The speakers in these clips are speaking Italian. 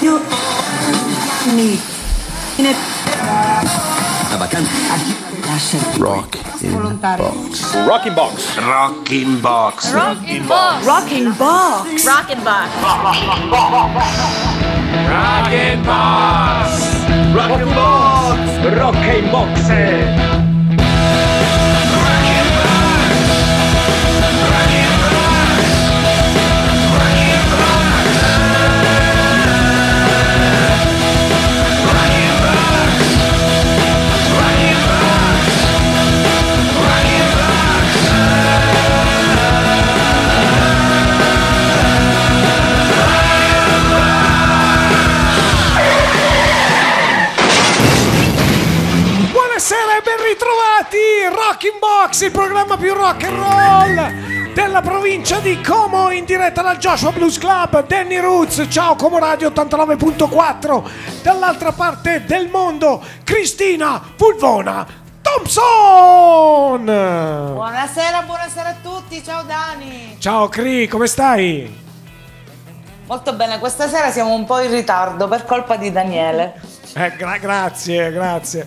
Io mi ne La vacanza. lascia Rock in Volontario. box. Rocking Box. Rocking box. Rocking Box. Rocking Box. Rocking Box. Rocking Box. Rocking Box. Rock in Box, il programma più rock and roll della provincia di Como in diretta dal Joshua Blues Club, Danny Roots, ciao Como Radio 89.4, dall'altra parte del mondo Cristina Pulvona Thompson! Buonasera, buonasera a tutti, ciao Dani. Ciao Cri, come stai? Molto bene, questa sera siamo un po' in ritardo per colpa di Daniele, Eh, gra- grazie, grazie.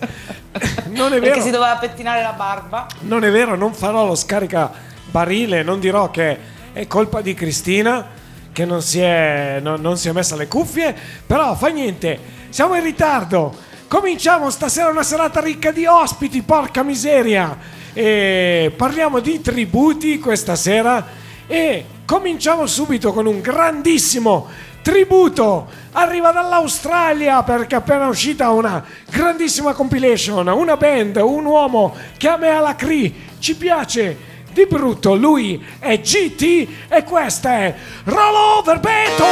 Non è perché vero. si doveva pettinare la barba. Non è vero, non farò lo scarica barile, non dirò che è colpa di Cristina che non si è, no- non si è messa le cuffie, però fa niente, siamo in ritardo. Cominciamo stasera una serata ricca di ospiti, porca miseria. E parliamo di tributi questa sera e cominciamo subito con un grandissimo tributo. Arriva dall'Australia perché è appena uscita una grandissima compilation, una band, un uomo che a me alla Cree ci piace di brutto. Lui è GT e questa è Roll Over Eccoci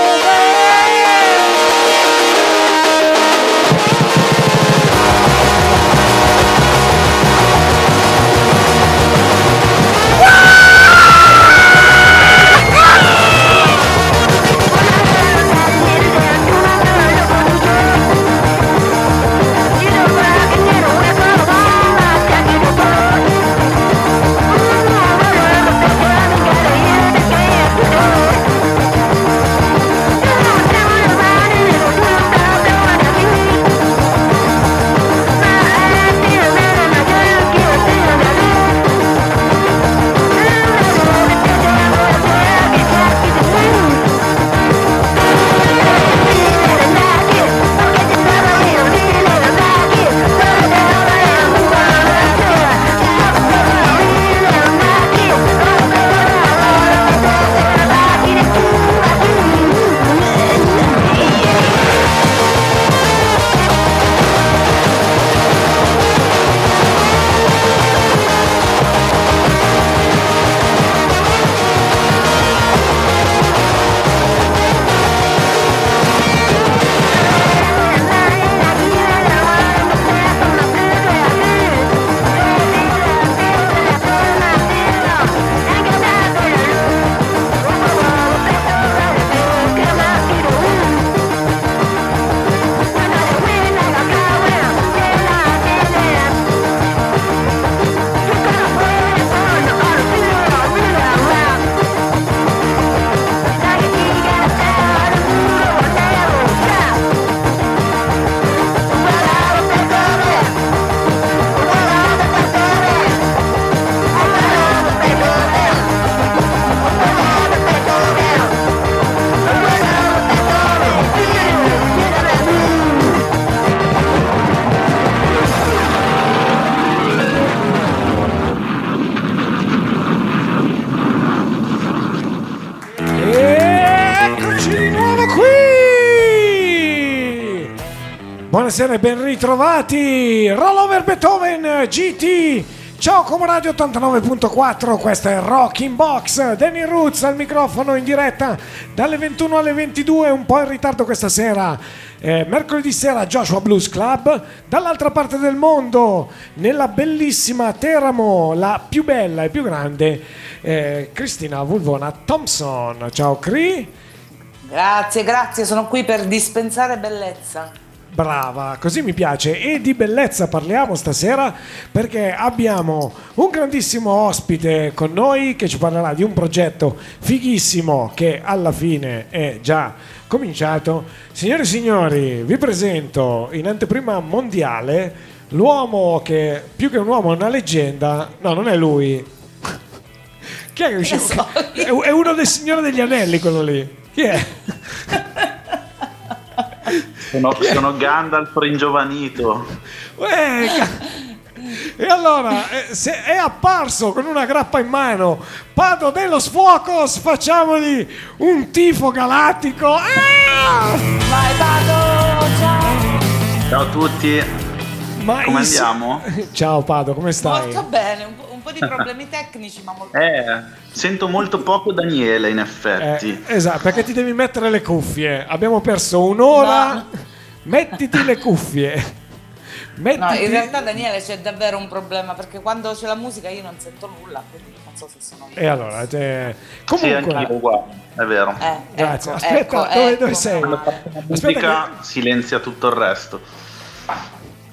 Buonasera e ben ritrovati! Rollover Beethoven GT! Ciao Radio 89.4, questo è Rock in Box, Danny Roots al microfono in diretta dalle 21 alle 22, un po' in ritardo questa sera. Eh, mercoledì sera Joshua Blues Club, dall'altra parte del mondo, nella bellissima Teramo, la più bella e più grande, eh, Cristina Vulvona Thompson. Ciao Cri! Grazie, grazie, sono qui per dispensare bellezza. Brava, così mi piace. E di bellezza parliamo stasera perché abbiamo un grandissimo ospite con noi che ci parlerà di un progetto fighissimo che alla fine è già cominciato. Signore e signori, vi presento in anteprima mondiale l'uomo che più che un uomo è una leggenda. No, non è lui. Chi è che è uscito? so È, uno dei Signori degli Anelli quello lì. Chi è? Sono, sono Gandalf ringiovanito. Eh, ca- E allora eh, se è apparso con una grappa in mano, Pado dello Sfocos, facciamogli un tifo galattico. Ah! Vai, Pado, ciao! Ciao a tutti. Ma Come in si- andiamo? Ciao Pado, come stai? Molto bene, un po', di problemi tecnici, ma molto Eh, sento molto poco Daniele in effetti. Eh, esatto, perché ti devi mettere le cuffie. Abbiamo perso un'ora. No. Mettiti le cuffie. Mettiti... No, in realtà Daniele c'è davvero un problema perché quando c'è la musica io non sento nulla, quindi non so se sono. E allora, Sì, io comunque, uguale, è vero. Eh, grazie. ecco, Aspetta, ecco, dove, ecco. dove sei? La Aspetta musica che- silenzia tutto il resto.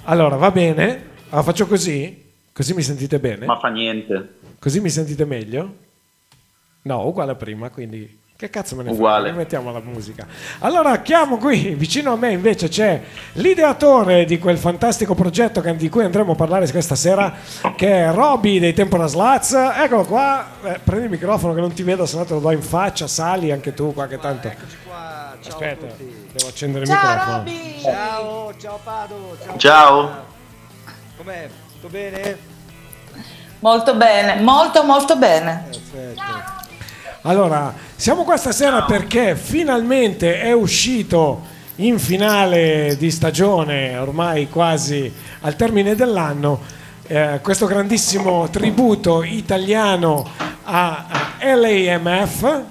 Allora, va bene. Allora, faccio così. Così mi sentite bene? Ma fa niente. Così mi sentite meglio? No, uguale a prima, quindi che cazzo me ne Uguale. frega, mettiamo la musica. Allora, chiamo qui, vicino a me invece c'è l'ideatore di quel fantastico progetto che- di cui andremo a parlare questa sera, che è Roby dei Tempora Slats. Eccolo qua, Eh, prendi il microfono che non ti vedo, se no te lo do in faccia, sali anche tu qua che tanto... qua, ciao Aspetta, a tutti. devo accendere il Ciao microfono. Robby! Ciao, ciao Pado, ciao. Ciao. Com'è? Tutto bene? Molto bene, molto molto bene. Perfetto. Allora, siamo qua stasera perché finalmente è uscito in finale di stagione, ormai quasi al termine dell'anno, eh, questo grandissimo tributo italiano a, a LAMF,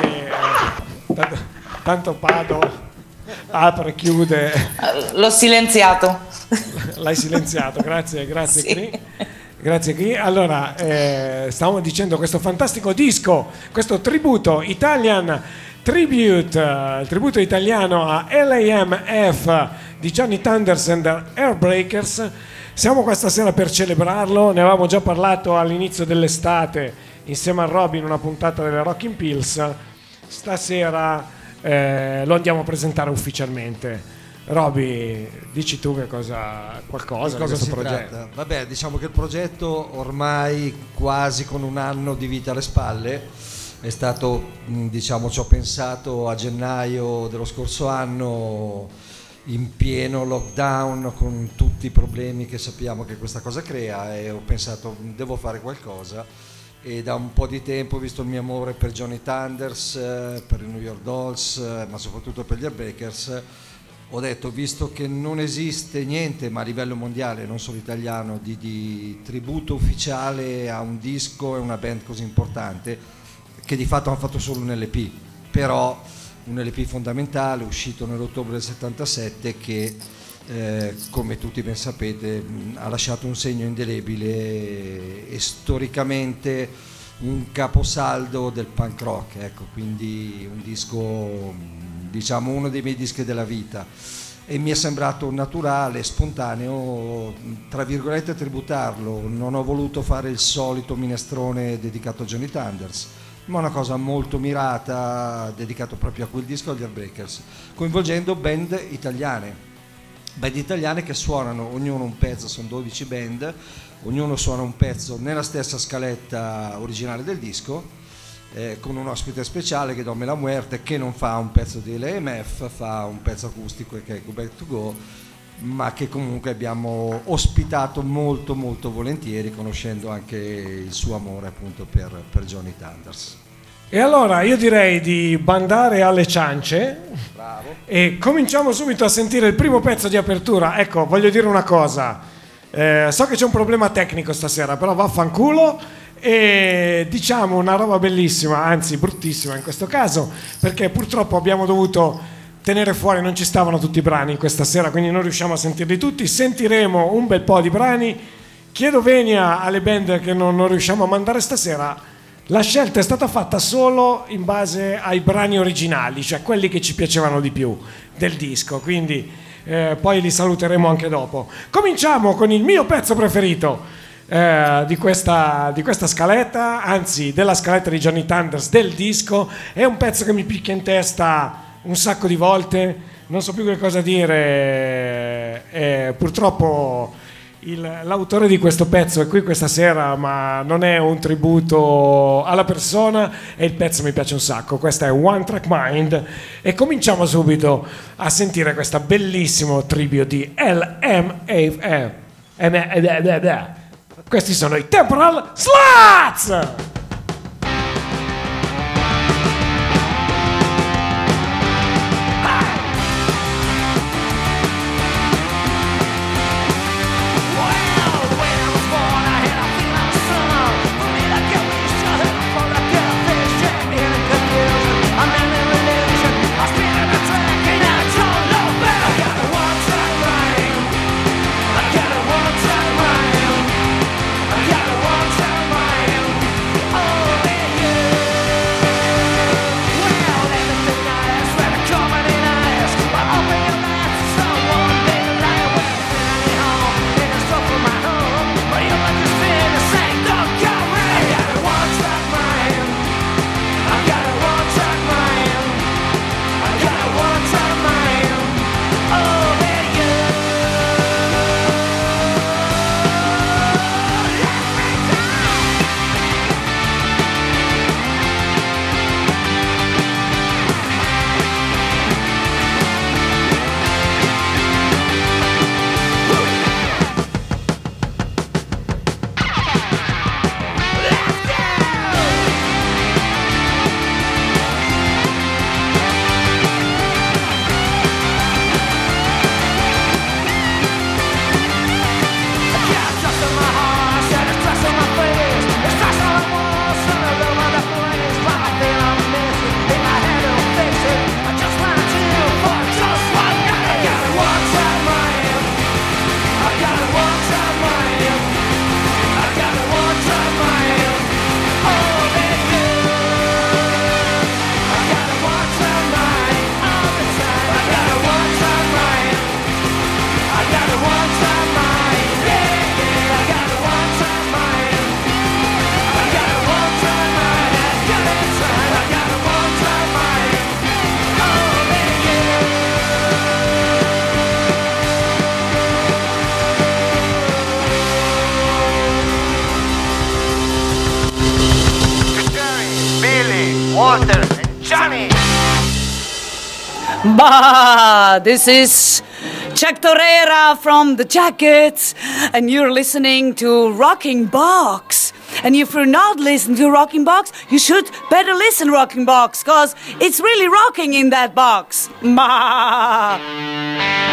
che eh, tanto, tanto Pado apre e chiude, L'ho silenziato. l'hai silenziato, grazie, grazie. Sì. Grazie Chi. Allora, eh, stavamo dicendo questo fantastico disco, questo tributo Italian Tribute, eh, il tributo italiano a LAMF di Johnny Thunders and the Airbreakers. Siamo qua stasera per celebrarlo, ne avevamo già parlato all'inizio dell'estate insieme a Robin in una puntata delle Rocking Pills. Stasera eh, lo andiamo a presentare ufficialmente. Roby, dici tu che cosa, qualcosa Di di questo progetto. tratta? Vabbè, diciamo che il progetto ormai quasi con un anno di vita alle spalle è stato, diciamo, ci ho pensato a gennaio dello scorso anno in pieno lockdown con tutti i problemi che sappiamo che questa cosa crea e ho pensato "Mh, devo fare qualcosa e da un po' di tempo, visto il mio amore per Johnny Thunders, eh, per i New York Dolls, eh, ma soprattutto per gli Airbreakers, ho detto, visto che non esiste niente, ma a livello mondiale, non solo italiano, di, di tributo ufficiale a un disco e una band così importante, che di fatto hanno fatto solo un LP, però un LP fondamentale uscito nell'ottobre del 77 che, eh, come tutti ben sapete, ha lasciato un segno indelebile e storicamente un caposaldo del punk rock, ecco, quindi un disco, diciamo uno dei miei dischi della vita e mi è sembrato naturale, spontaneo, tra virgolette, tributarlo. Non ho voluto fare il solito minestrone dedicato a Johnny Thunders, ma una cosa molto mirata, dedicato proprio a quel disco agli Airbreakers, coinvolgendo band italiane. Band italiane che suonano ognuno un pezzo, sono 12 band, ognuno suona un pezzo nella stessa scaletta originale del disco eh, con un ospite speciale che è Dome La Muerte che non fa un pezzo di LMF, fa un pezzo acustico che è Go Back to Go, ma che comunque abbiamo ospitato molto molto volentieri conoscendo anche il suo amore appunto per, per Johnny Thunders. E allora io direi di bandare alle ciance e cominciamo subito a sentire il primo pezzo di apertura. Ecco, voglio dire una cosa. Eh, so che c'è un problema tecnico stasera, però vaffanculo e diciamo una roba bellissima, anzi bruttissima in questo caso, perché purtroppo abbiamo dovuto tenere fuori, non ci stavano tutti i brani questa sera, quindi non riusciamo a sentirli tutti. Sentiremo un bel po' di brani. Chiedo venia alle band che non, non riusciamo a mandare stasera. La scelta è stata fatta solo in base ai brani originali, cioè quelli che ci piacevano di più del disco. Quindi eh, poi li saluteremo anche dopo. Cominciamo con il mio pezzo preferito eh, di, questa, di questa scaletta, anzi della scaletta di Johnny Thunders del disco. È un pezzo che mi picchia in testa un sacco di volte, non so più che cosa dire. eh, purtroppo il- l'autore di questo pezzo è qui questa sera, ma non è un tributo alla persona e il pezzo mi piace un sacco. Questa è One Track Mind e cominciamo subito a sentire questo bellissimo tribio di LMAF. Questi sono i Temporal Sluts! This is Chuck Torreira from The Jackets, and you're listening to Rocking Box. And if you're not listening to Rocking Box, you should better listen Rocking Box, cause it's really rocking in that box. Bah.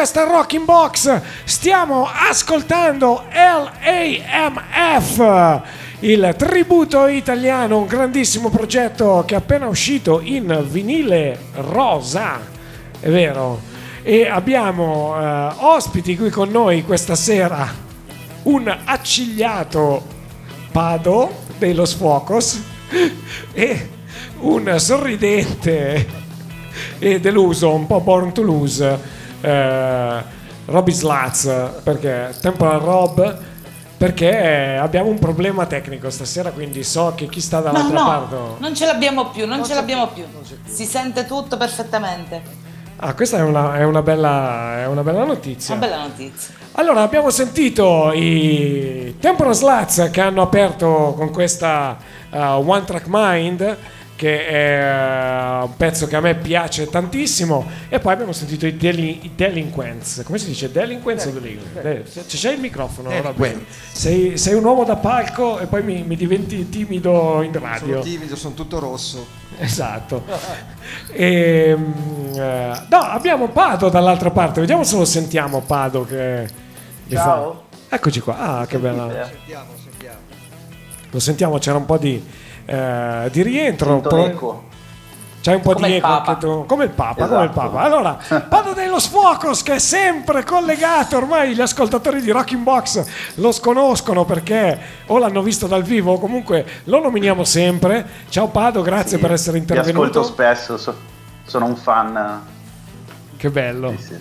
Questa Rocking Box. Stiamo ascoltando LAMF, il tributo italiano, un grandissimo progetto che è appena uscito in vinile rosa. È vero. E abbiamo eh, ospiti qui con noi questa sera un accigliato Pado dello Sfocos e un sorridente e deluso, un po' born to lose, eh, Robby Slats, perché Temporal Rob, perché abbiamo un problema tecnico stasera, quindi so che chi sta No, dall'altra no, parte... non ce l'abbiamo più, non, ce l'abbiamo più. Si sente tutto perfettamente. Ah, questa è una, è una bella, è una bella notizia. Una bella notizia. Allora, abbiamo sentito i Temporal Slats che hanno aperto con questa uh, One Track Mind, che è un pezzo che a me piace tantissimo, e poi abbiamo sentito i, deli- i Delinquents. Come si dice? Delinquents o Delinquents? De- se- c'è il microfono? Sei, sei un uomo da palco e poi mi, mi diventi timido in Sono radio. timido, sono tutto rosso. Esatto. E, mm, eh, no, abbiamo Pado dall'altra parte. Vediamo se lo sentiamo Pado che Ciao. fa. Eccoci qua. Ah, che bella. Sentiamo, sentiamo. Lo sentiamo, c'era un po' di, eh, di rientro. Pro-. C'hai un po' Come di eco anche tu. Come il Papa, come il Esatto. Papa. Allora, Pado dello Sfocos che è sempre collegato, ormai gli ascoltatori di Rocking Box lo sconoscono perché o l'hanno visto dal vivo o comunque lo nominiamo sempre. Ciao Pado, grazie per essere Ti ascolto intervenuto. spesso, so- sono un fan. Che bello. sì, sì.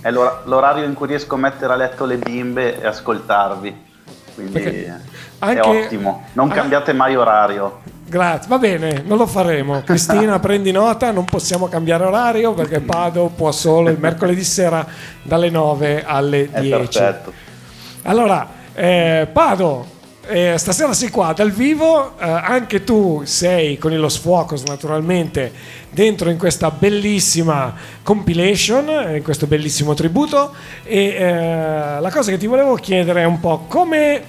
È l'ora- l'orario in cui riesco a mettere a letto le bimbe e ascoltarvi. Quindi Perché è anche- ottimo. Non Ah. cambiate mai orario. Grazie, va bene, non lo faremo. Cristina, prendi nota, non possiamo cambiare orario perché Pado può solo il mercoledì sera dalle 9 alle È 10. perfetto. Allora, eh, Pado, eh, stasera sei qua dal vivo, eh, anche tu sei con lo Sfocos naturalmente dentro in questa bellissima compilation, in questo bellissimo tributo e eh, la cosa che ti volevo chiedere è un po' come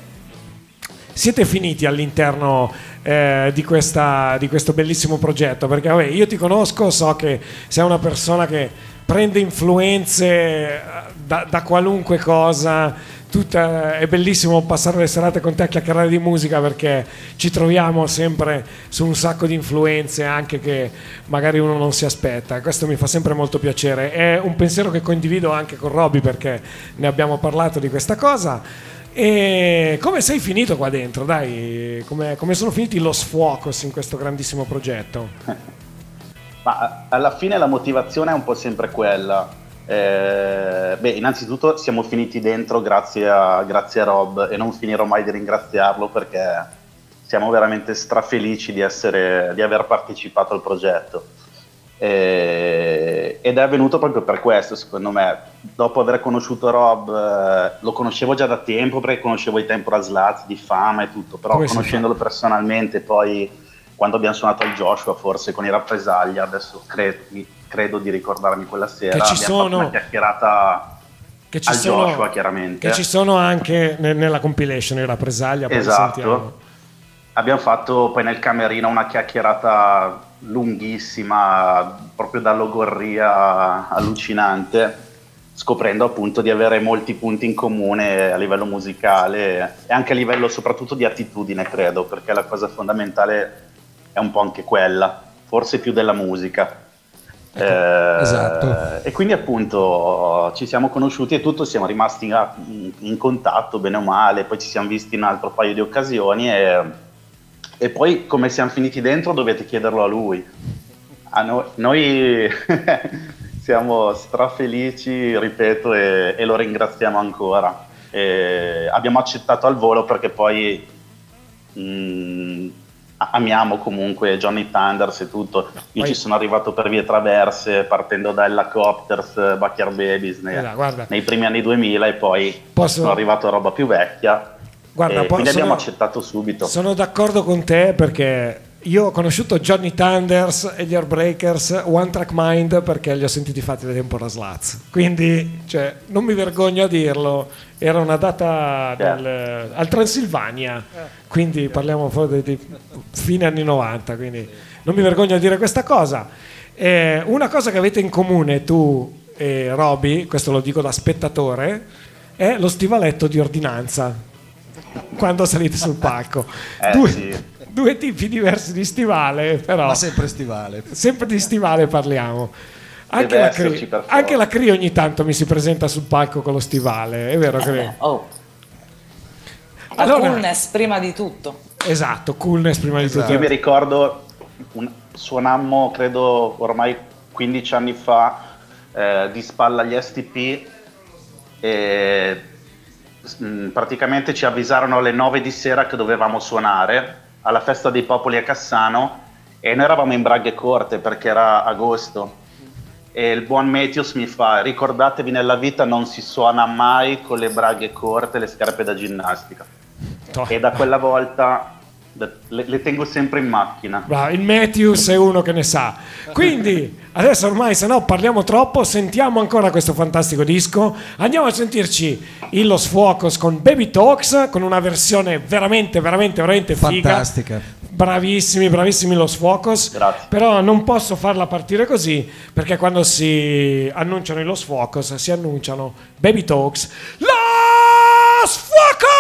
siete finiti all'interno eh, di, questa- di questo bellissimo progetto? Perché vabbè, io ti conosco, so che sei una persona che prende influenze eh, da, da qualunque cosa. Tutta- è bellissimo passare le serate con te a chiacchierare di musica perché ci troviamo sempre su un sacco di influenze anche che magari uno non si aspetta. Questo mi fa sempre molto piacere. È un pensiero che condivido anche con Robby perché ne abbiamo parlato di questa cosa. E come sei finito qua dentro? Dai, come, come sono finiti lo sfuocos in questo grandissimo progetto? Ma alla fine la motivazione è un po' sempre quella. Eh, beh, innanzitutto siamo finiti dentro grazie a, grazie a Rob e non finirò mai di ringraziarlo perché siamo veramente strafelici di, essere, di aver partecipato al progetto. Eh, ed è avvenuto proprio per questo, secondo me. Dopo aver conosciuto Rob, eh, lo conoscevo già da tempo perché conoscevo i Temporal Slats di fama e tutto, però Come conoscendolo personalmente, poi quando abbiamo suonato al Joshua, forse con i rappresaglia, adesso cre- mi- credo di ricordarmi quella sera, Che ci sono- fatto una chiacchierata Che ci, al sono, Joshua, chiaramente. che ci sono anche ne- nella compilation in rappresaglia. Esatto. Abbiamo fatto poi nel camerino una chiacchierata lunghissima, proprio da logorria allucinante, scoprendo appunto di avere molti punti in comune a livello musicale e anche a livello soprattutto di attitudine, credo, perché la cosa fondamentale è un po' anche quella, forse più della musica. Eh, esatto. E quindi appunto ci siamo conosciuti e tutto, siamo rimasti in, in contatto bene o male, poi ci siamo visti in un altro paio di occasioni e, e poi come siamo finiti dentro dovete chiederlo a lui. A noi, noi siamo strafelici, ripeto, e, e lo ringraziamo ancora. E abbiamo accettato al volo perché poi mh, amiamo comunque Johnny Thunders e tutto. Io Poi- ci sono arrivato per vie traverse, partendo da Helicopters, Backyard Babies ne- Guarda, nei primi anni 2000 e poi Posso- sono arrivato a roba più vecchia. Guarda, e po- quindi abbiamo sono- accettato subito. Sono d'accordo con te perché io ho conosciuto Johnny Thunders e gli Airbreakers One Track Mind perché li ho sentiti fatti da Tempora Slats. Quindi cioè, non mi vergogno a dirlo, era una data del- al Transilvania, quindi parliamo di, di fine anni 90, quindi non mi vergogno a dire questa cosa. Eh, una cosa che avete in comune tu e Roby, questo lo dico da spettatore, è lo stivaletto di ordinanza quando salite sul palco. Eh, due, sì. Due tipi diversi di stivale, però Ma sempre stivale. sempre di stivale parliamo. Anche la, Cri, anche la Cri ogni tanto mi si presenta sul palco con lo stivale, è vero Cri? Oh. La Allora- coolness prima di tutto. Esatto, coolness prima di tutto. Io mi ricordo, un- suonammo credo ormai 15 anni fa eh, di spalla agli STP e mm, praticamente ci avvisarono alle 9 di sera che dovevamo suonare alla festa dei popoli a Cassano e noi eravamo in braghe corte perché era agosto. E il buon Matthews mi fa ricordatevi nella vita non si suona mai con le braghe corte e le scarpe da ginnastica e da quella volta le, le tengo sempre in macchina Bravo, il Matthews è uno che ne sa. Quindi, adesso ormai se no parliamo troppo, sentiamo ancora questo fantastico disco. Andiamo a sentirci il Los Fuocos con Baby Talks, con una versione veramente, veramente, veramente figa. Fantastica. Bravissimi, bravissimi Los Fuocos. Grazie. Però non posso farla partire così, perché quando si annunciano i Los Fuocos, si annunciano Baby Talks. Los Fuocos!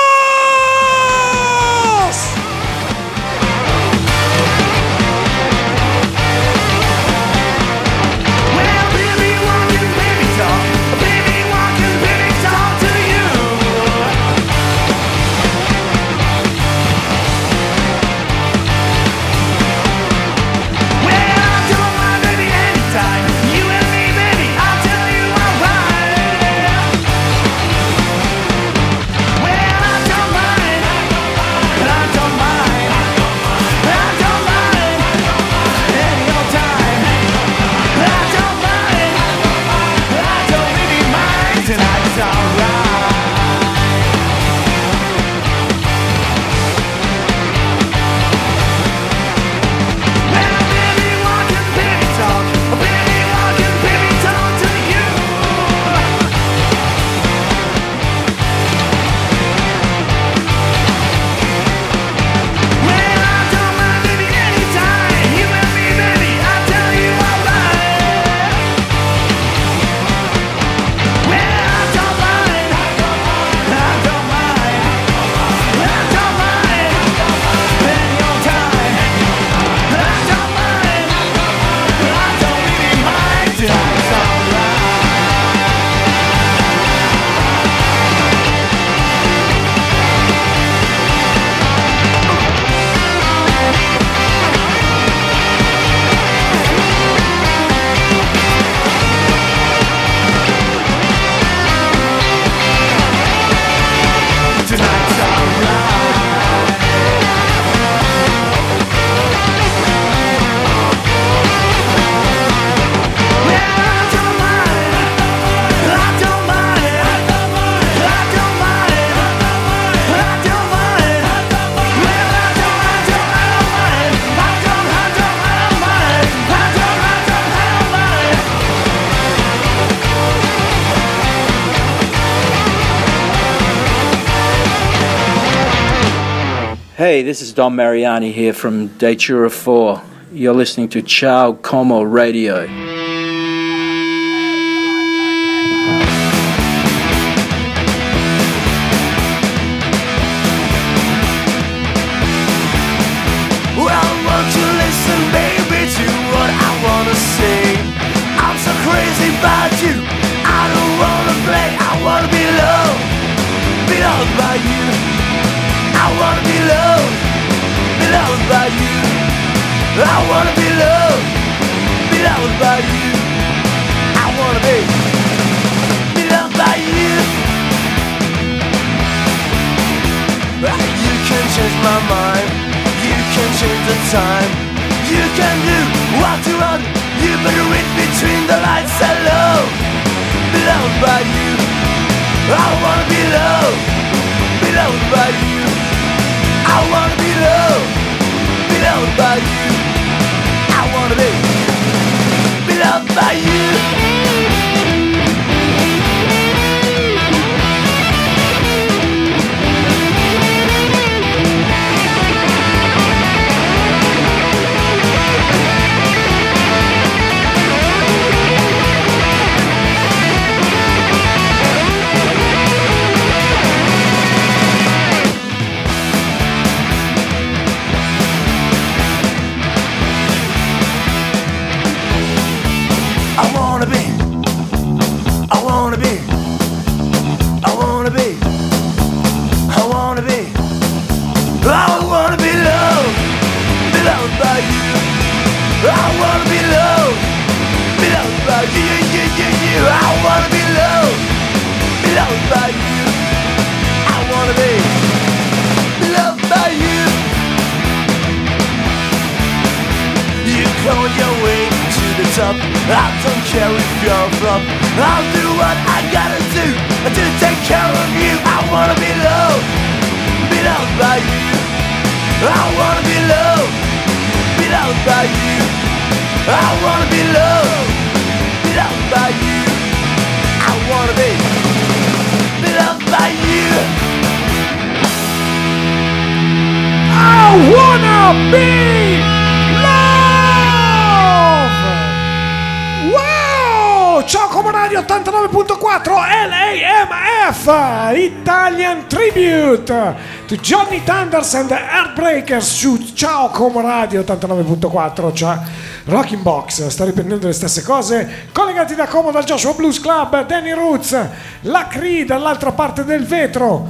Hey, this is Don Mariani here from Datura 4. You're listening to Ciao Como Radio. Well, won't you listen, baby, to what I wanna say? I'm so crazy about you. I don't wanna play. I wanna be loved, be loved by you. Loved by you. I wanna be loved, be loved by you. I wanna be, be loved by you. You can change my mind. You can change the time. You can do what you want. You better read between the lines. Hello, be loved by you. I wanna be loved, be loved by you. I wanna be loved, be loved loved by you. I wanna be, be loved by you. I wanna be loved, be loved by you. I wanna be loved, be loved by you. I wanna be, be loved by you. I wanna be Wow! Ciao Como Radio 89.4 LAMF Italian Tribute to Johnny Thunders and the Heartbreakers su Ciao Como Radio 89.4 Ciao Rocking Box sta riprendendo le stesse cose collegati da Como dal Joshua Blues Club Danny Roots la Cree dall'altra parte del vetro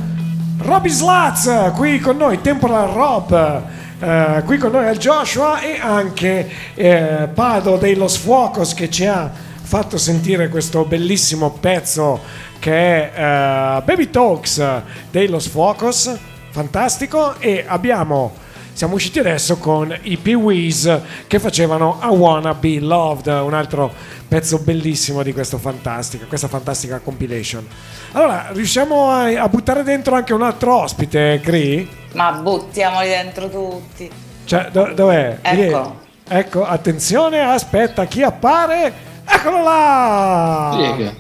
Roby Slats qui con noi, Temporal Rob, eh, qui con noi è Joshua e anche eh, Pado dei Los Fuocos che ci ha fatto sentire questo bellissimo pezzo che è eh, Baby Talks dei Los Fuocos, fantastico e abbiamo siamo usciti adesso con i Pee-Wees che facevano I Wanna Be Loved, un altro pezzo bellissimo di questo fantastica, questa fantastica compilation. Allora, riusciamo a, a buttare dentro anche un altro ospite, Cree? Ma buttiamoli dentro tutti. Cioè, do- dov'è? Ecco. Vieni. Ecco, attenzione, aspetta, chi appare? Eccolo là!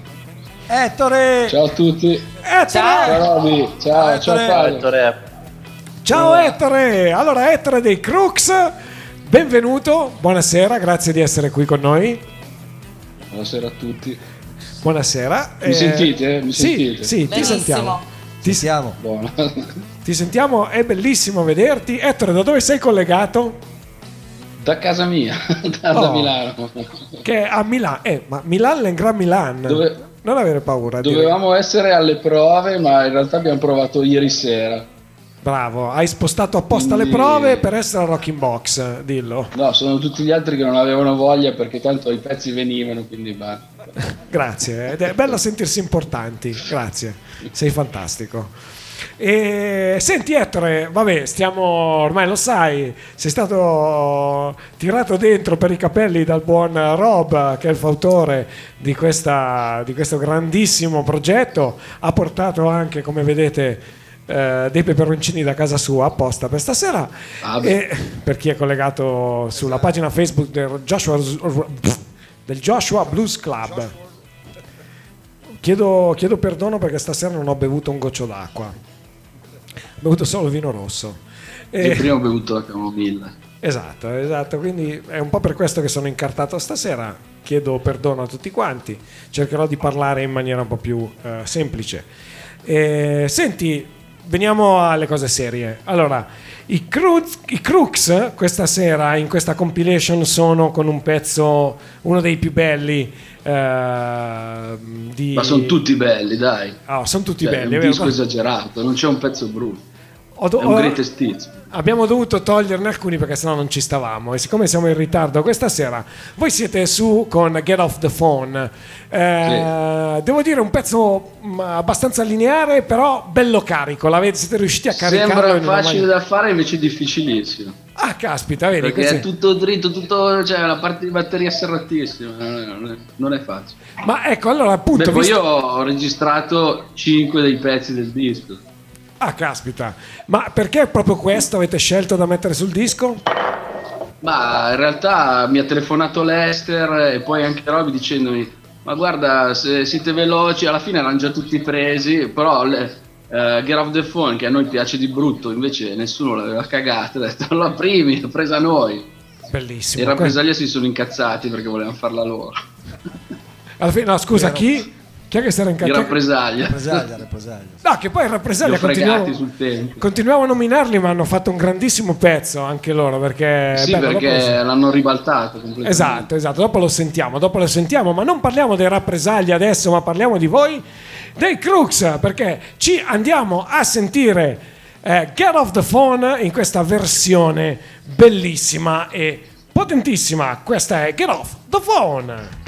Ettore! Ciao a tutti. Ettore! Ciao Roby, ciao, ciao Fabio. Ciao Ettore! Allora, Ettore dei Crooks, benvenuto, buonasera, grazie di essere qui con noi. Buonasera a tutti. Buonasera. Mi sentite? Mi sì, sentite? Sì, ti sentiamo. Ti, Siamo. Buono. ti sentiamo, è bellissimo vederti. Ettore, da dove sei collegato? Da casa mia, da, da Oh. Milano. Che è a Milano. Eh, ma Milan è in Gran Milan. Dove- Non avere paura. Dovevamo essere alle prove, ma in realtà abbiamo provato ieri sera. Bravo, hai spostato apposta le Quindi- prove per essere al Rocking Box, dillo. No, sono tutti gli altri che non avevano voglia perché tanto i pezzi venivano, quindi basta. Grazie, ed è bello sentirsi importanti, grazie, sei fantastico. E, senti Ettore, vabbè, stiamo, ormai lo sai, sei stato tirato dentro per i capelli dal buon Rob, che è il fautore di, questa, di questo grandissimo progetto, ha portato anche, come vedete, eh, dei peperoncini da casa sua apposta per stasera. Ah, e, per chi è collegato sulla pagina Facebook del Joshua, del Joshua Blues Club. Chiedo, chiedo perdono perché stasera non ho bevuto un goccio d'acqua. Bevuto solo vino rosso. E- Io prima ho bevuto la camomilla. Esatto, esatto, quindi è un po' per questo che sono incartato stasera. Chiedo perdono a tutti quanti, cercherò di parlare in maniera un po' più eh, semplice. Eh, senti, veniamo alle cose serie. Allora, i, Cruz- i Crooks questa sera in questa compilation sono con un pezzo, uno dei più belli. eh, di... Ma sono tutti belli, dai. Ah, sono tutti Cioè, belli. È un disco esagerato, non c'è un pezzo brutto. Ho do- ho-. Abbiamo dovuto toglierne alcuni perché sennò non ci stavamo e siccome siamo in ritardo questa sera, voi siete su con Get Off the Phone. Eh, Devo dire un pezzo mh, abbastanza lineare però bello carico, l'avete, siete riusciti a caricarlo Sembra facile maniera- da fare, invece difficilissimo. Ah, caspita, vedi, Perché questi- è tutto dritto, tutto, cioè la parte di batteria serratissima, non è, non facile. Ma ecco, allora appunto... Beh, poi visto- io ho registrato 5 dei pezzi del disco. Ah, caspita. Ma perché proprio questo avete scelto da mettere sul disco? Ma in realtà mi ha telefonato Lester e poi anche Roby dicendomi ma guarda se siete veloci alla fine erano già tutti presi però le- eh, Get Off the Phone che a noi piace di brutto invece nessuno l'aveva cagata ha detto la primi l'ha presa noi Bellissimo. e i rappresaglia si sono incazzati perché volevano farla loro Alla fine, no, scusa, chi? Chi è che si era i incazzato? rappresaglia Rappresaglia, rappresaglia. No, che poi ho rappresaglia fregati continuiamo, sul tempo continuiamo a nominarli, ma hanno fatto un grandissimo pezzo anche loro. Perché, sì lo perché sen- l'hanno ribaltato completamente Esatto, esatto, dopo lo sentiamo, dopo lo sentiamo, ma non parliamo dei rappresagli adesso, ma parliamo di voi, dei Crooks, perché ci andiamo a sentire eh, Get Off the Phone in questa versione bellissima e potentissima. Questa è Get Off the Phone.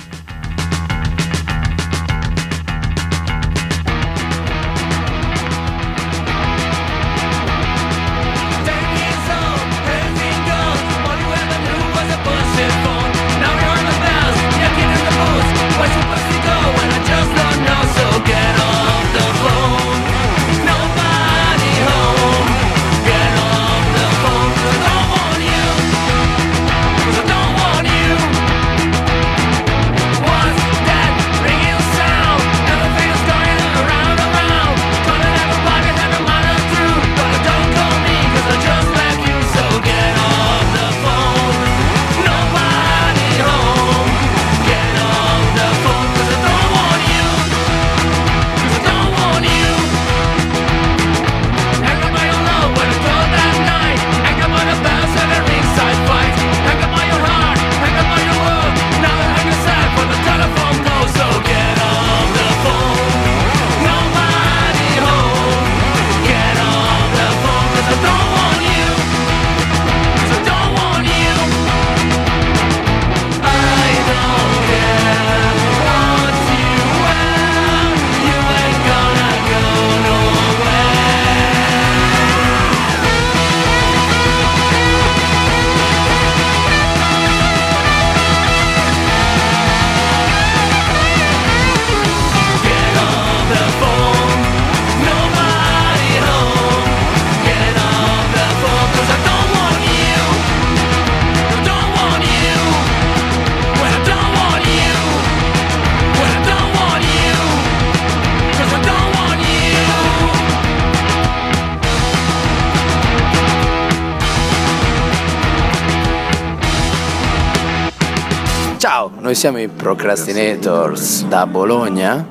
Noi siamo i Procrastinators da Bologna.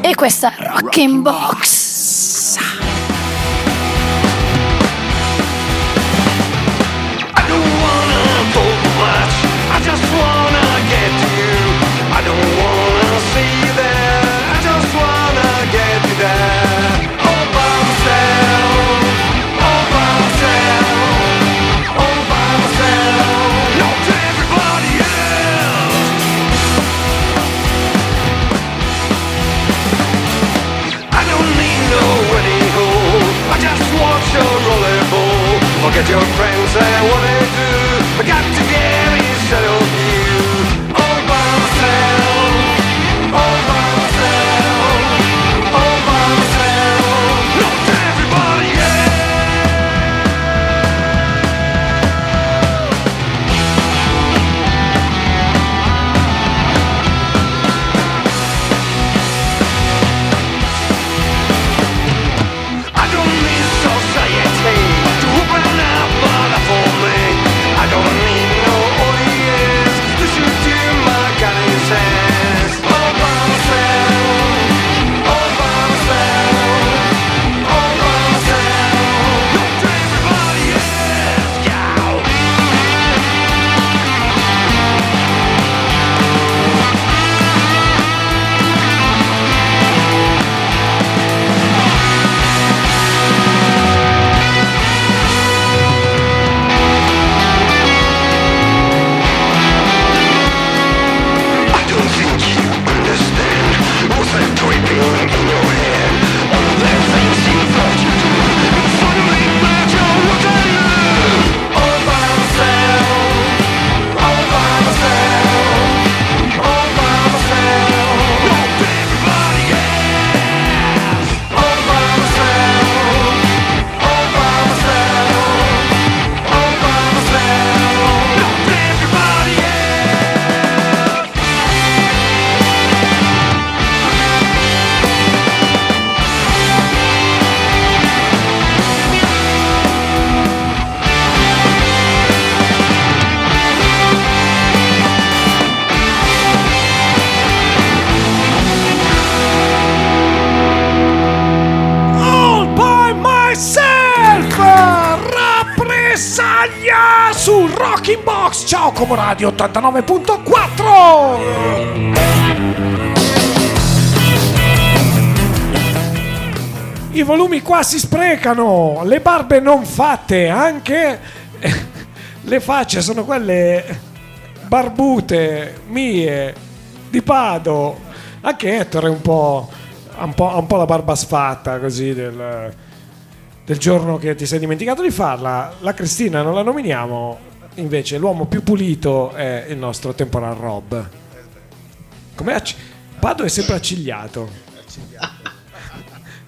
E questa è Rocking Box. Your 89.4. I volumi qua si sprecano, le barbe non fatte, anche le facce sono quelle barbute mie di Pado. Anche Ettore un po', ha un un po' la barba sfatta così del, del giorno che ti sei dimenticato di farla. La Cristina non la nominiamo, invece l'uomo più pulito è il nostro Temporal Rob. Com'è acc- Pado è sempre accigliato.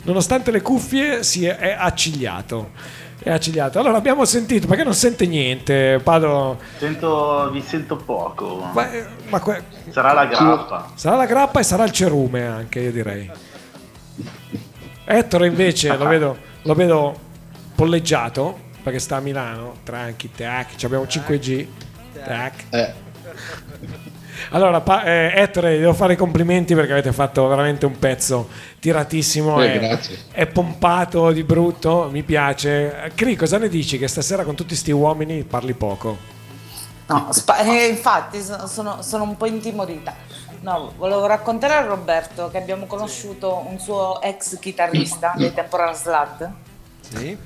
Nonostante le cuffie si è, è accigliato. È accigliato. Allora abbiamo sentito, perché non sente niente, Pado. Sento- vi sento poco. Ma, ma que- Sarà la grappa. Sarà la grappa e sarà il cerume anche, io direi. Ettore invece lo vedo, lo vedo polleggiato perché sta a Milano. Tranqui, tac, ci abbiamo 5G. Tac. Allora, pa- eh, Ettore, devo fare i complimenti perché avete fatto veramente un pezzo tiratissimo. Eh, e- grazie. È pompato di brutto, mi piace. Cri, cosa ne dici? Che stasera con tutti sti uomini parli poco. No, spa- eh, infatti sono, sono- sono un po' intimorita. No, volevo raccontare a Roberto che abbiamo conosciuto un suo ex chitarrista dei Temporal Slad Sì.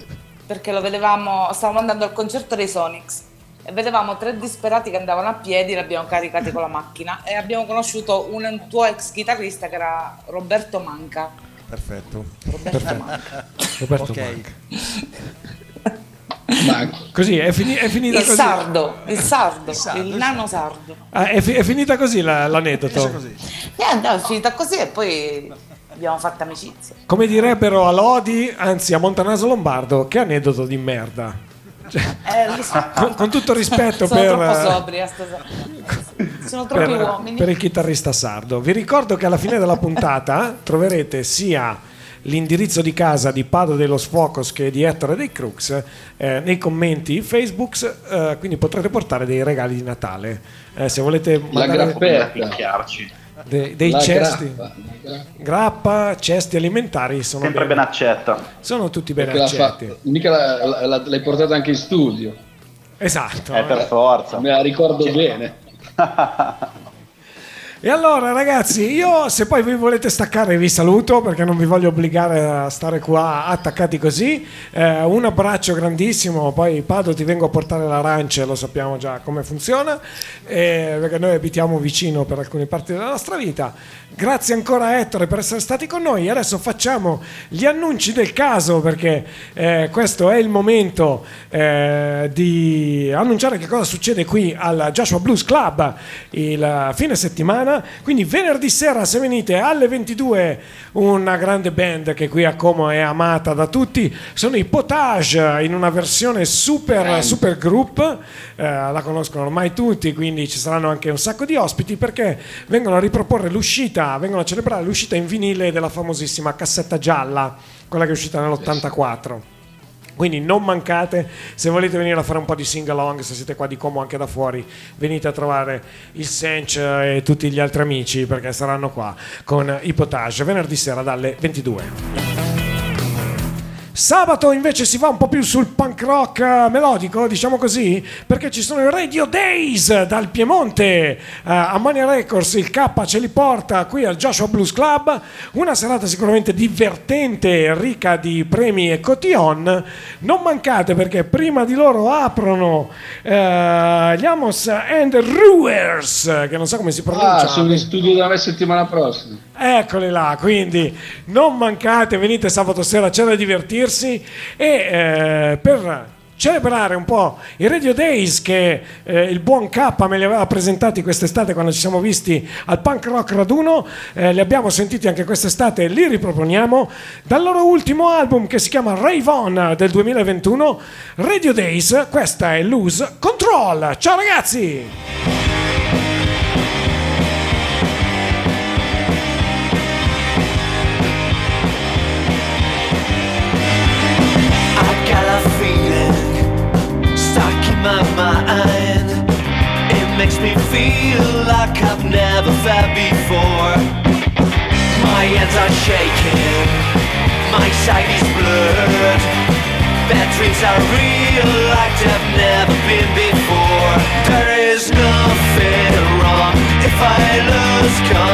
Perché lo vedevamo, stavamo andando al concerto dei Sonics e vedevamo tre disperati che andavano a piedi, li abbiamo caricati con la macchina e abbiamo conosciuto un tuo ex chitarrista che era Roberto Manca. Perfetto. Roberto Manca. Roberto Ok. Manca. Ma Così è, fini- è finita Il così. sardo, il sardo, il, nano sardo. Ah, è, fi- è finita così la- l'aneddoto. Finisce così. Niente, è finita così e poi abbiamo fatto amicizia. Come direbbero a Lodi, anzi a Montanaso Lombardo, che aneddoto di merda. Cioè, Eh, so. con, con tutto rispetto Sono per, troppo sobria stasera. Sono troppi per- uomini. per il chitarrista sardo. Vi ricordo che alla fine della puntata troverete sia l'indirizzo di casa di Pado dello Sfocos che di Ettore dei Crux eh, nei commenti Facebook, eh, quindi potrete portare dei regali di Natale. Eh, se volete La mandare. Picchiarci. Dei, dei La cesti, grappa, grappa. grappa, cesti alimentari sono, Sempre ben- ben accetta. sono tutti ben Perché la fa- accetti. mica la- la- la- l'hai portata anche in studio. Esatto. Eh, per forza. Me la ricordo bene. E allora ragazzi, io se poi vi volete staccare vi saluto perché non vi voglio obbligare a stare qua attaccati così. Eh, un abbraccio grandissimo, poi Pado ti vengo a portare l'arancia, lo sappiamo già come funziona, eh, perché noi abitiamo vicino per alcune parti della nostra vita. Grazie ancora Ettore per essere stati con noi. Adesso facciamo gli annunci del caso perché eh, questo è il momento eh, di annunciare che cosa succede qui al Joshua Blues Club il fine settimana. Quindi venerdì sera se venite alle 22 una grande band che qui a Como è amata da tutti sono i Potage in una versione super, super group. Eh, la conoscono ormai tutti, quindi ci saranno anche un sacco di ospiti perché vengono a riproporre l'uscita, vengono a celebrare l'uscita in vinile della famosissima cassetta gialla, quella che è uscita nell'84. Quindi non mancate, se volete venire a fare un po' di sing along, se siete qua di Como anche da fuori, venite a trovare il Sench e tutti gli altri amici perché saranno qua con i Potage venerdì sera dalle 22. Sabato invece si va un po' più sul punk rock eh, melodico, diciamo così, perché ci sono i Radio Days dal Piemonte eh, a Mania Records, il K ce li porta qui al Joshua Blues Club, una serata sicuramente divertente, ricca di premi e cotillon. Non mancate perché prima di loro aprono eh, gli Amos and Ruers, che non so come si pronuncia. Ah, sono in studio da me settimana prossima. Eccoli là, quindi non mancate, venite sabato sera, c'è da divertirsi e eh, per celebrare un po' i Radio Days che eh, il buon K me li aveva presentati quest'estate quando ci siamo visti al Punk Rock Raduno, eh, li abbiamo sentiti anche quest'estate e li riproponiamo dal loro ultimo album che si chiama Rave On del 2021, Radio Days, questa è Lose Control. Ciao ragazzi! My mind. It makes me feel like I've never felt before. My hands are shaking, my sight is blurred. Bad dreams are real like they've never been before. There is nothing wrong if I lose control.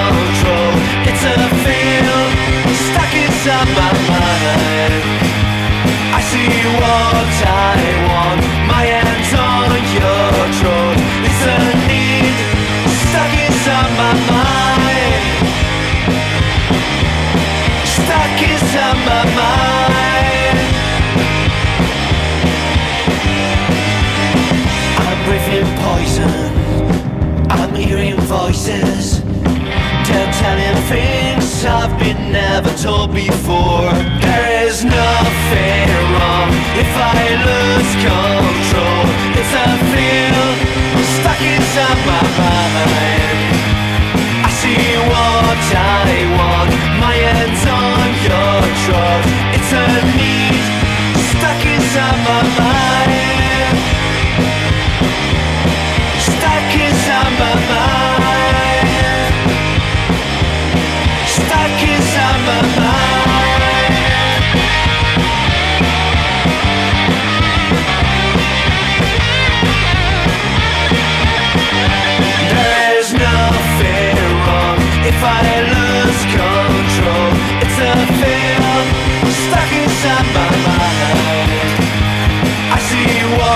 Voices. They're telling things I've been never told before. There is nothing wrong if I lose control. It's a feel stuck inside my mind. I see what I want. My hands on your throat. It's a need stuck inside my mind.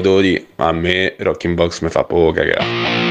mind. Todori, a me Rocking Box mi fa poco cagare.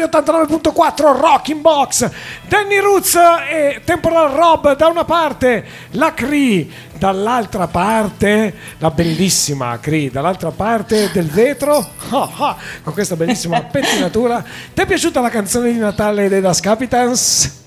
Radio 89.4 Rocking Box Danny Roots e Temporal Rob da una parte la Cree dall'altra parte la bellissima Cree dall'altra parte del vetro Ah, ah, con questa bellissima pettinatura ti è piaciuta la canzone di Natale dei Das Capitans?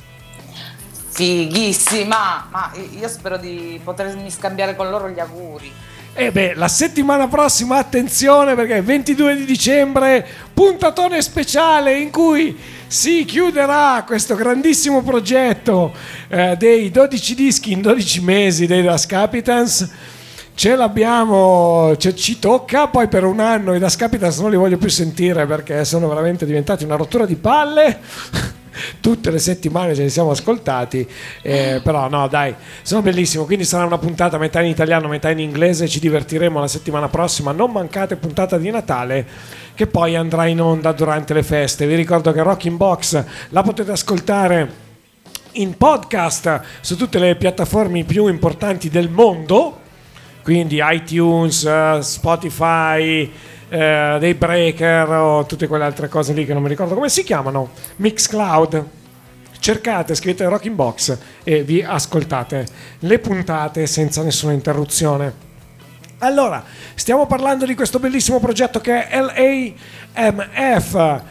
Fighissima! Ma io spero di potermi scambiare con loro gli auguri. E beh, la settimana prossima, attenzione perché il 22 di dicembre, puntatone speciale in cui si chiuderà questo grandissimo progetto eh, dei 12 dischi in 12 mesi dei Das Capitans. Ce l'abbiamo, ce- ci tocca, poi per un anno i Das Capitans non li voglio più sentire perché sono veramente diventati una rottura di palle. Tutte le settimane ce li siamo ascoltati, eh, però no, dai, sono bellissimo. Quindi sarà una puntata metà in italiano, metà in inglese. Ci divertiremo la settimana prossima. Non mancate puntata di Natale che poi andrà in onda durante le feste. Vi ricordo che Rocking Box la potete ascoltare in podcast su tutte le piattaforme più importanti del mondo, quindi iTunes, eh, Spotify, eh, dei breaker o tutte quelle altre cose lì che non mi ricordo come si chiamano, Mixcloud. Cercate, scrivete Rocking Box e vi ascoltate le puntate senza nessuna interruzione. Allora, stiamo parlando di questo bellissimo progetto che è LAMF,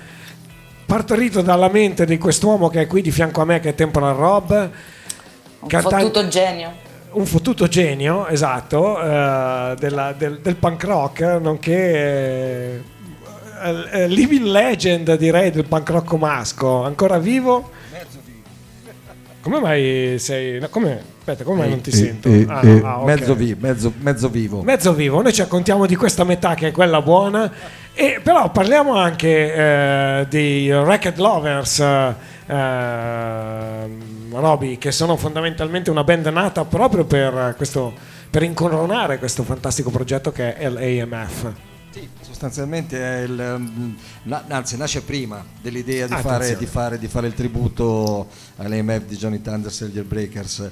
partorito dalla mente di quest'uomo che è qui di fianco a me, che è Temporal Rob. Un cantante- fottuto genio. Un fottuto genio, esatto, eh, della- del, del punk rock, nonché eh, eh, living legend direi del punk rock masco, ancora vivo. Come mai sei... no, come, aspetta, come mai non ti Eh, sento? eh, Ah, eh, ah, ok. mezzo, vi- mezzo- mezzo vivo. Mezzo vivo, noi ci accontiamo di questa metà che è quella buona, e però parliamo anche eh, dei Racket Lovers, eh, ehm, Roby, che sono fondamentalmente una band nata proprio per, questo, per incoronare questo fantastico progetto che è l'AMF. Sostanzialmente è il, na- anzi nasce prima dell'idea di, Ah, fare, di, fare, di fare il tributo all'AMF di Johnny Thunders e gli Breakers.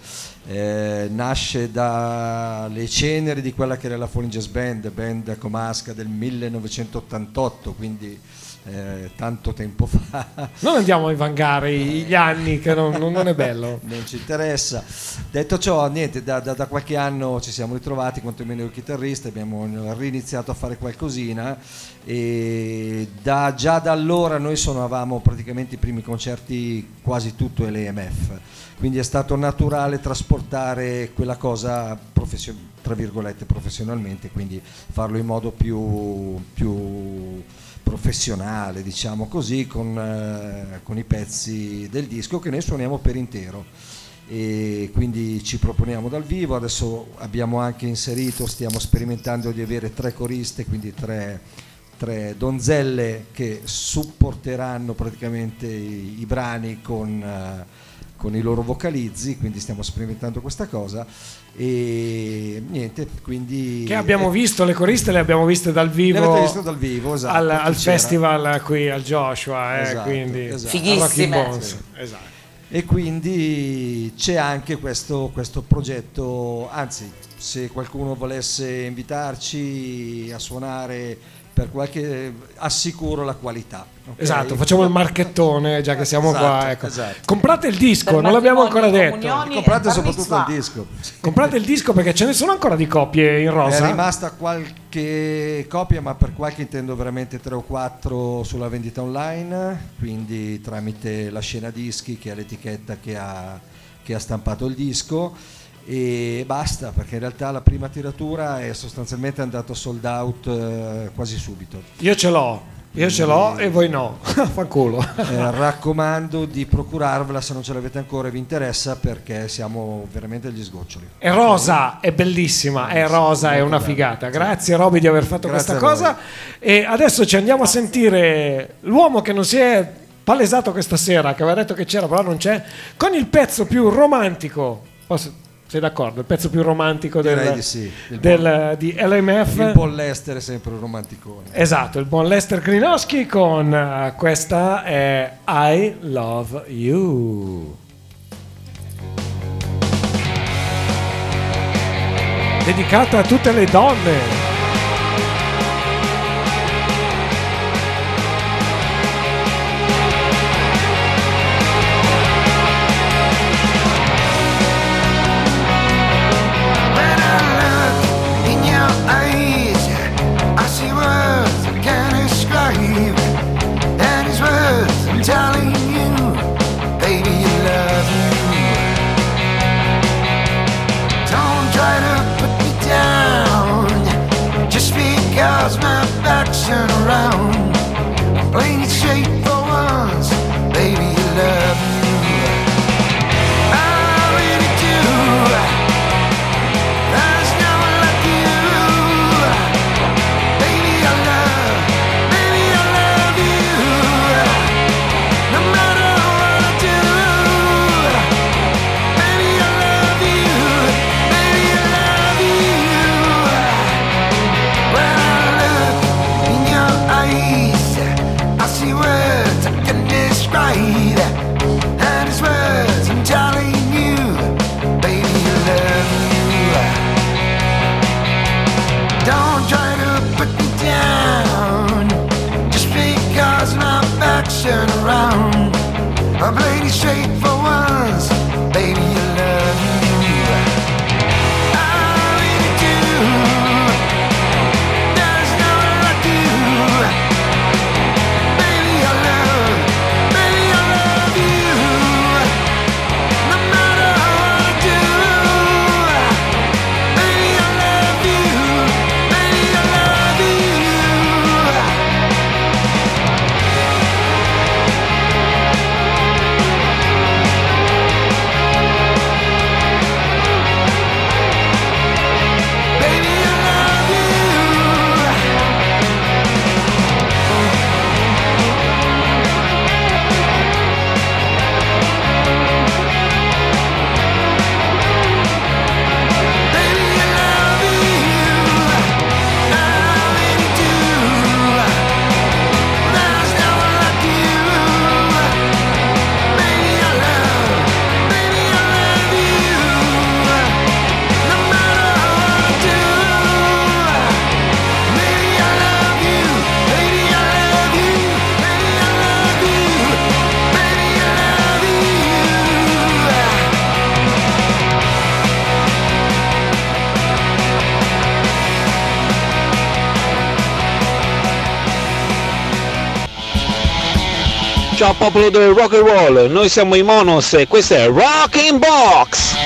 nasce dalle ceneri di quella che era la Falling Jazz Band, band comasca del 1988, quindi eh, tanto tempo fa. Non andiamo a invangare i- gli anni, che non, non- è bello. non ci interessa. Detto ciò, niente, da, da- da qualche anno ci siamo ritrovati, quantomeno il chitarrista, abbiamo riniziato a fare qualcosina e da- già da allora noi suonavamo praticamente i primi concerti quasi tutto l'EMF, quindi è stato naturale trasportare quella cosa professio- tra virgolette professionalmente, quindi farlo in modo più, più professionale, diciamo così, con, eh, con i pezzi del disco che noi suoniamo per intero. E quindi ci proponiamo dal vivo, adesso abbiamo anche inserito, stiamo sperimentando di avere tre coriste, quindi tre, tre donzelle che supporteranno praticamente i, i brani con, eh, con i loro vocalizzi, quindi stiamo sperimentando questa cosa e niente, quindi... Che abbiamo visto, le coriste le abbiamo viste dal vivo. Le avete visto dal vivo, esatto, Al, al festival qui al Joshua, eh, Esatto, quindi esatto. Fighissime. Bones. Esatto. E quindi c'è anche questo, questo progetto, anzi se qualcuno volesse invitarci a suonare per qualche assicuro la qualità. ok? Esatto, facciamo il marchettone già che siamo Esatto, qua. ecco. esatto. Comprate il disco, Per non l'abbiamo ancora detto. Comprate soprattutto il disco. Comprate il disco perché ce ne sono ancora di copie in È rosa. rimasta qualche copia, ma per qualche intendo veramente tre o quattro sulla vendita online, quindi tramite la scena dischi che è l'etichetta che ha, che ha stampato il disco e basta perché in realtà la prima tiratura è sostanzialmente andato sold out eh, quasi subito. Io ce l'ho, io ce l'ho e voi no. Fa culo. Eh, raccomando di procurarvela se non ce l'avete ancora e vi interessa perché siamo veramente agli sgoccioli. È rosa, è bellissima, è rosa, è una figata. Grazie Roby di aver fatto Grazie questa cosa. E adesso ci andiamo a sentire l'uomo che non si è palesato questa sera, che aveva detto che c'era, però non c'è, con il pezzo più romantico. Posso- sei d'accordo? Il pezzo più romantico del, di sì. Del- di LMF. Il buon Lester è sempre un romanticone. Esatto, il buon Lester Klinowski con eh, questa è I Love You. Dedicata a tutte le donne. Popolo del rock and roll, noi siamo i Monos e questo è Rocking Box!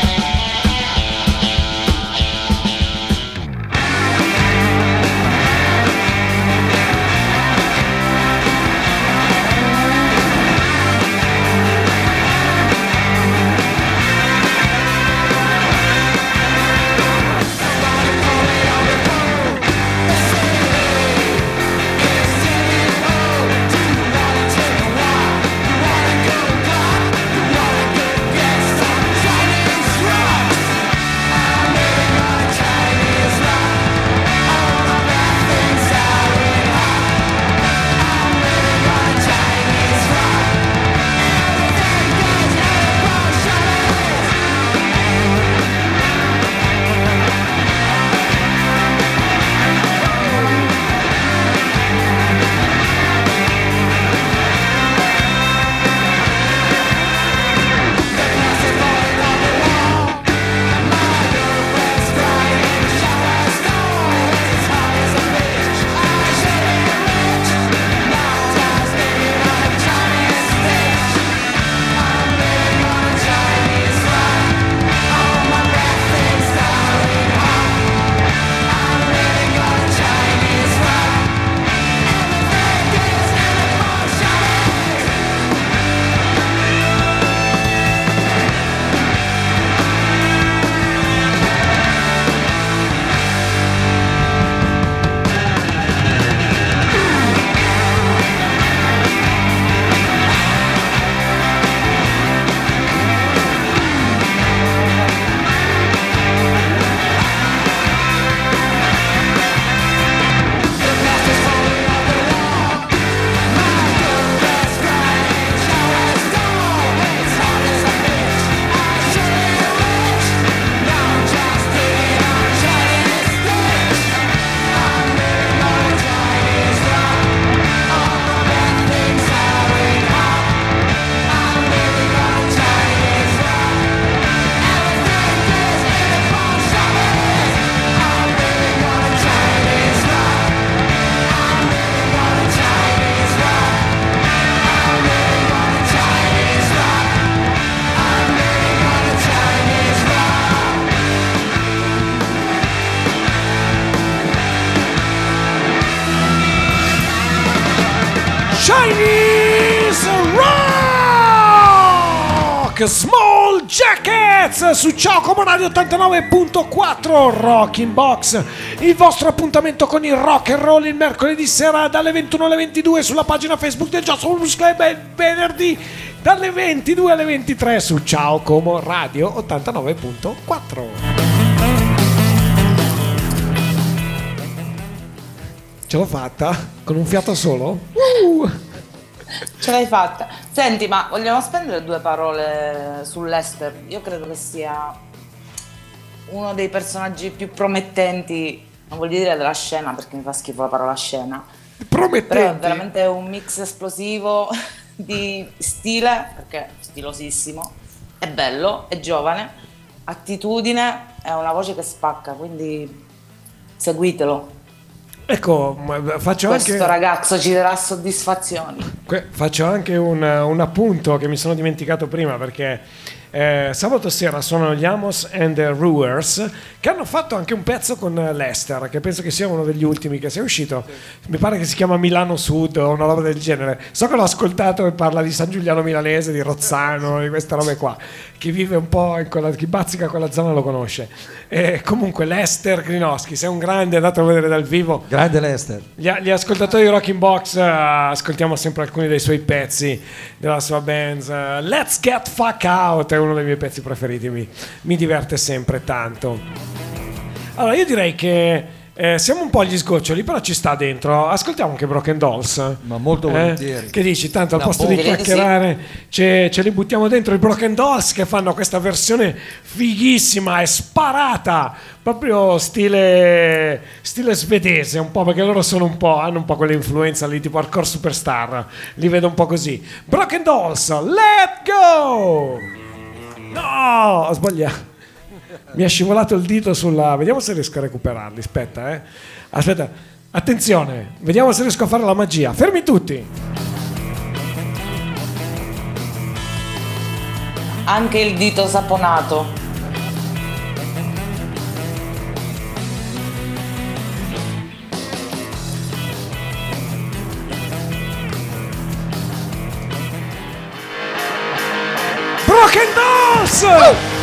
Radio 89.4 Rocking Box il vostro appuntamento con il rock and roll il mercoledì sera dalle 21 alle 22 sulla pagina Facebook del Just Blues Club e venerdì dalle 22 alle 23 su Ciao Como Radio 89.4 Ce l'ho fatta? Con un fiato solo? Uh! Ce l'hai fatta. Senti, ma vogliamo spendere due parole sull'Ester? Io credo che sia uno dei personaggi più promettenti, non voglio dire della scena perché mi fa schifo la parola scena. Promettenti. Però è veramente un mix esplosivo. di stile, perché è stilosissimo, è bello, è giovane, attitudine, è una voce che spacca, quindi seguitelo. Ecco, faccio Questo anche, ragazzo ci darà soddisfazioni. que- faccio anche un, un appunto che mi sono dimenticato prima perché eh, sabato sera sono gli Amos and the Brewers che hanno fatto anche un pezzo con Lester che penso che sia uno degli ultimi che sia uscito. Mi pare che si chiama Milano Sud o una roba del genere. So che l'ho ascoltato e parla di San Giuliano Milanese di Rozzano di queste robe qua. Chi vive un po' in quella chi bazzica quella zona lo conosce. E comunque Lester Grinowski sei un grande andatelo a vedere dal vivo. Grande Lester. gli, gli ascoltatori di Rocking Box eh, ascoltiamo sempre alcuni dei suoi pezzi della sua band. eh, Let's Get Fuck Out uno dei miei pezzi preferiti, mi, mi diverte sempre tanto. Allora, io direi che eh, siamo un po' agli sgoccioli, però ci sta dentro. Ascoltiamo anche Broken Dolls. Ma molto Eh? volentieri. Che dici? Tanto al Da posto di di sì. chiacchierare ce, ce li buttiamo dentro i Broken Dolls che fanno questa versione fighissima e sparata, proprio stile, stile svedese, un po' perché loro sono un po', hanno un po' quell'influenza lì tipo hardcore superstar, li vedo un po' così. Broken Dolls, let go! No, ho sbagliato. Mi è scivolato il dito sulla. Vediamo se riesco a recuperarli. Aspetta, eh. Aspetta. Attenzione, vediamo se riesco a fare la magia. Fermi tutti. Anche il dito saponato. Dolls! Baby,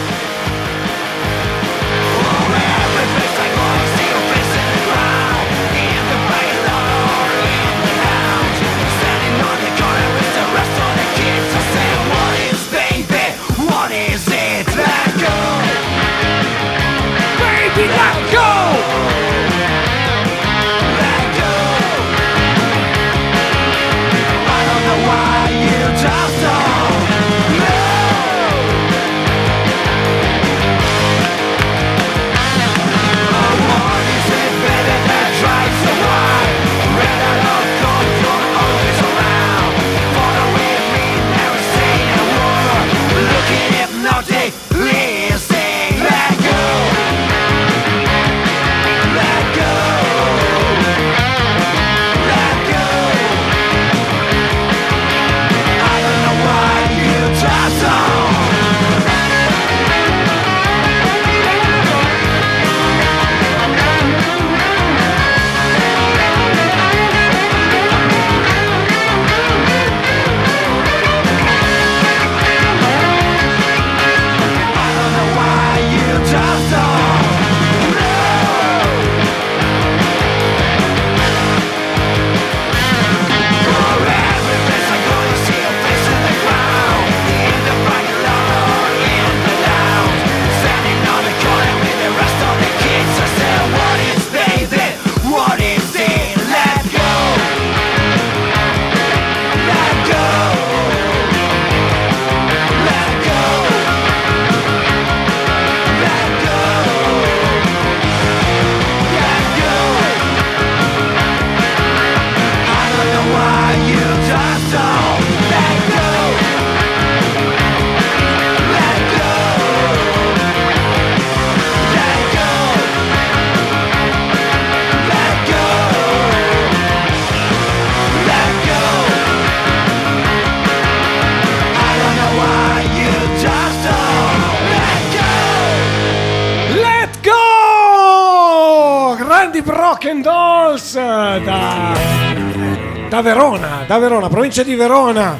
da Verona, da Verona, provincia di Verona.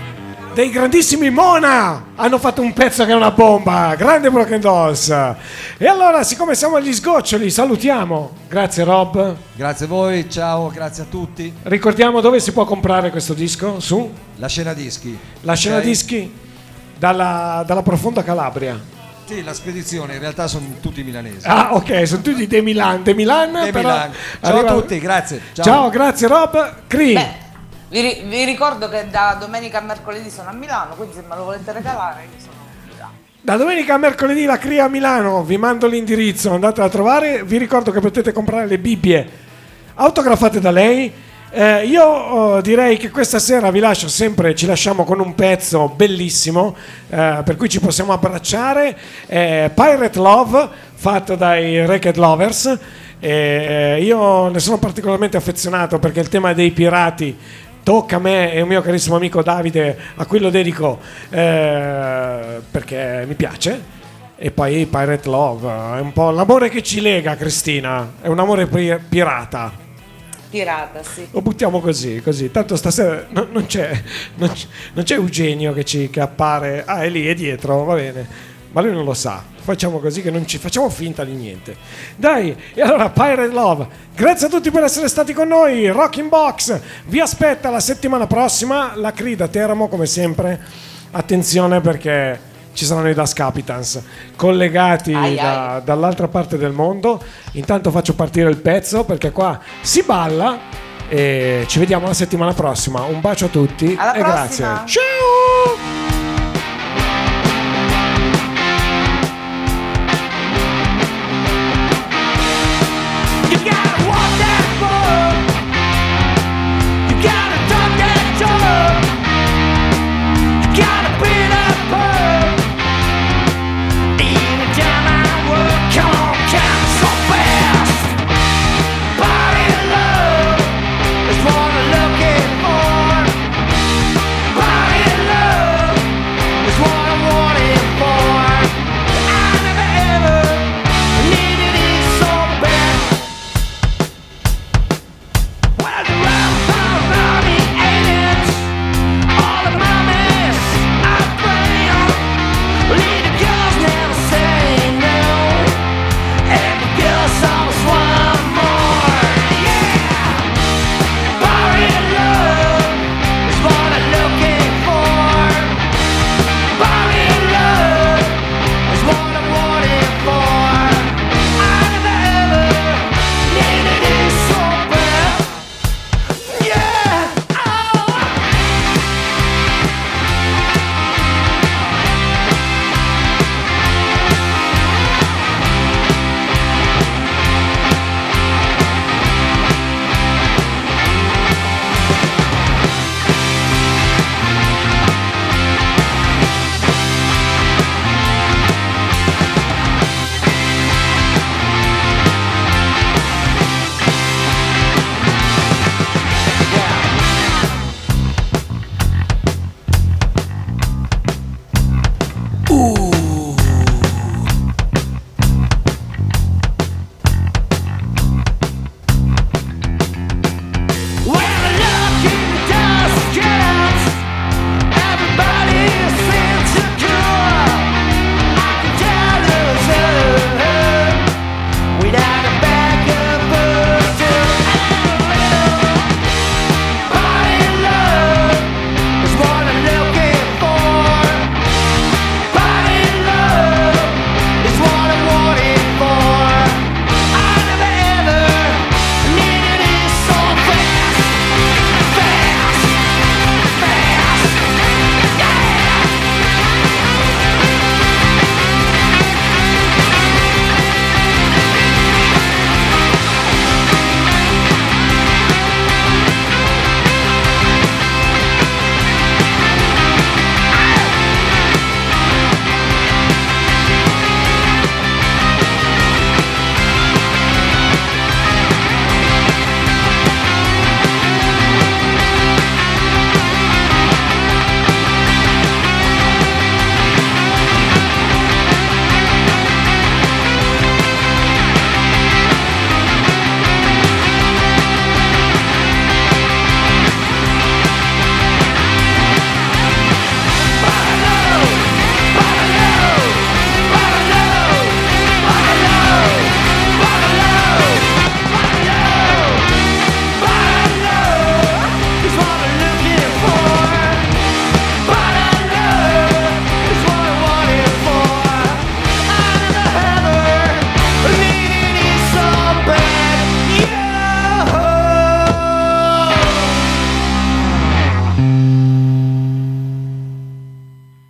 Dei grandissimi Mona hanno fatto un pezzo che è una bomba. Grande Broken Dolls. E allora, siccome siamo agli sgoccioli, salutiamo. Grazie Rob. Grazie a voi, ciao, grazie a tutti. Ricordiamo dove si può comprare questo disco? Su? La scena dischi. La scena Ok? dischi dalla, dalla profonda Calabria. Sì, la spedizione, in realtà sono tutti milanesi. Ah, ok, sono tutti De Milan. De Milan, De però Milan. Ciao arriva- a tutti, grazie. Ciao, Ciao. grazie Rob. Cri. Vi, vi ricordo che da domenica a mercoledì sono a Milano, quindi se me lo volete regalare io sono a Milano. Da domenica a mercoledì la Cria a Milano, vi mando l'indirizzo, andate a trovare. Vi ricordo che potete comprare le Bibbie autografate da lei Eh, io oh, direi che questa sera vi lascio sempre, ci lasciamo con un pezzo bellissimo, eh, per cui ci possiamo abbracciare. Eh, Pirate Love, fatto dai Racket Lovers. Eh, io ne sono particolarmente affezionato perché il tema dei pirati tocca a me e un mio carissimo amico Davide, a cui lo dedico eh, perché mi piace. E poi Pirate Love, è un po' l'amore che ci lega, Cristina, è un amore pi- pirata. Pirata, sì. Lo buttiamo così, così. Tanto stasera non, non c'è, non, c'è, non c'è Eugenio che, ci, che appare. Ah, è lì, è dietro, va bene. Ma lui non lo sa. Facciamo così che non ci facciamo finta di niente. Dai, e allora Pirate Love. Grazie a tutti per essere stati con noi. Rocking Box vi aspetta la settimana prossima. La Crida Teramo, come sempre. Attenzione perché ci saranno i Das Capitans collegati Ai, da- dall'altra parte del mondo. Intanto faccio partire il pezzo perché qua si balla. E ci vediamo la settimana prossima. Un bacio a tutti Alla e prossima. grazie. Ciao!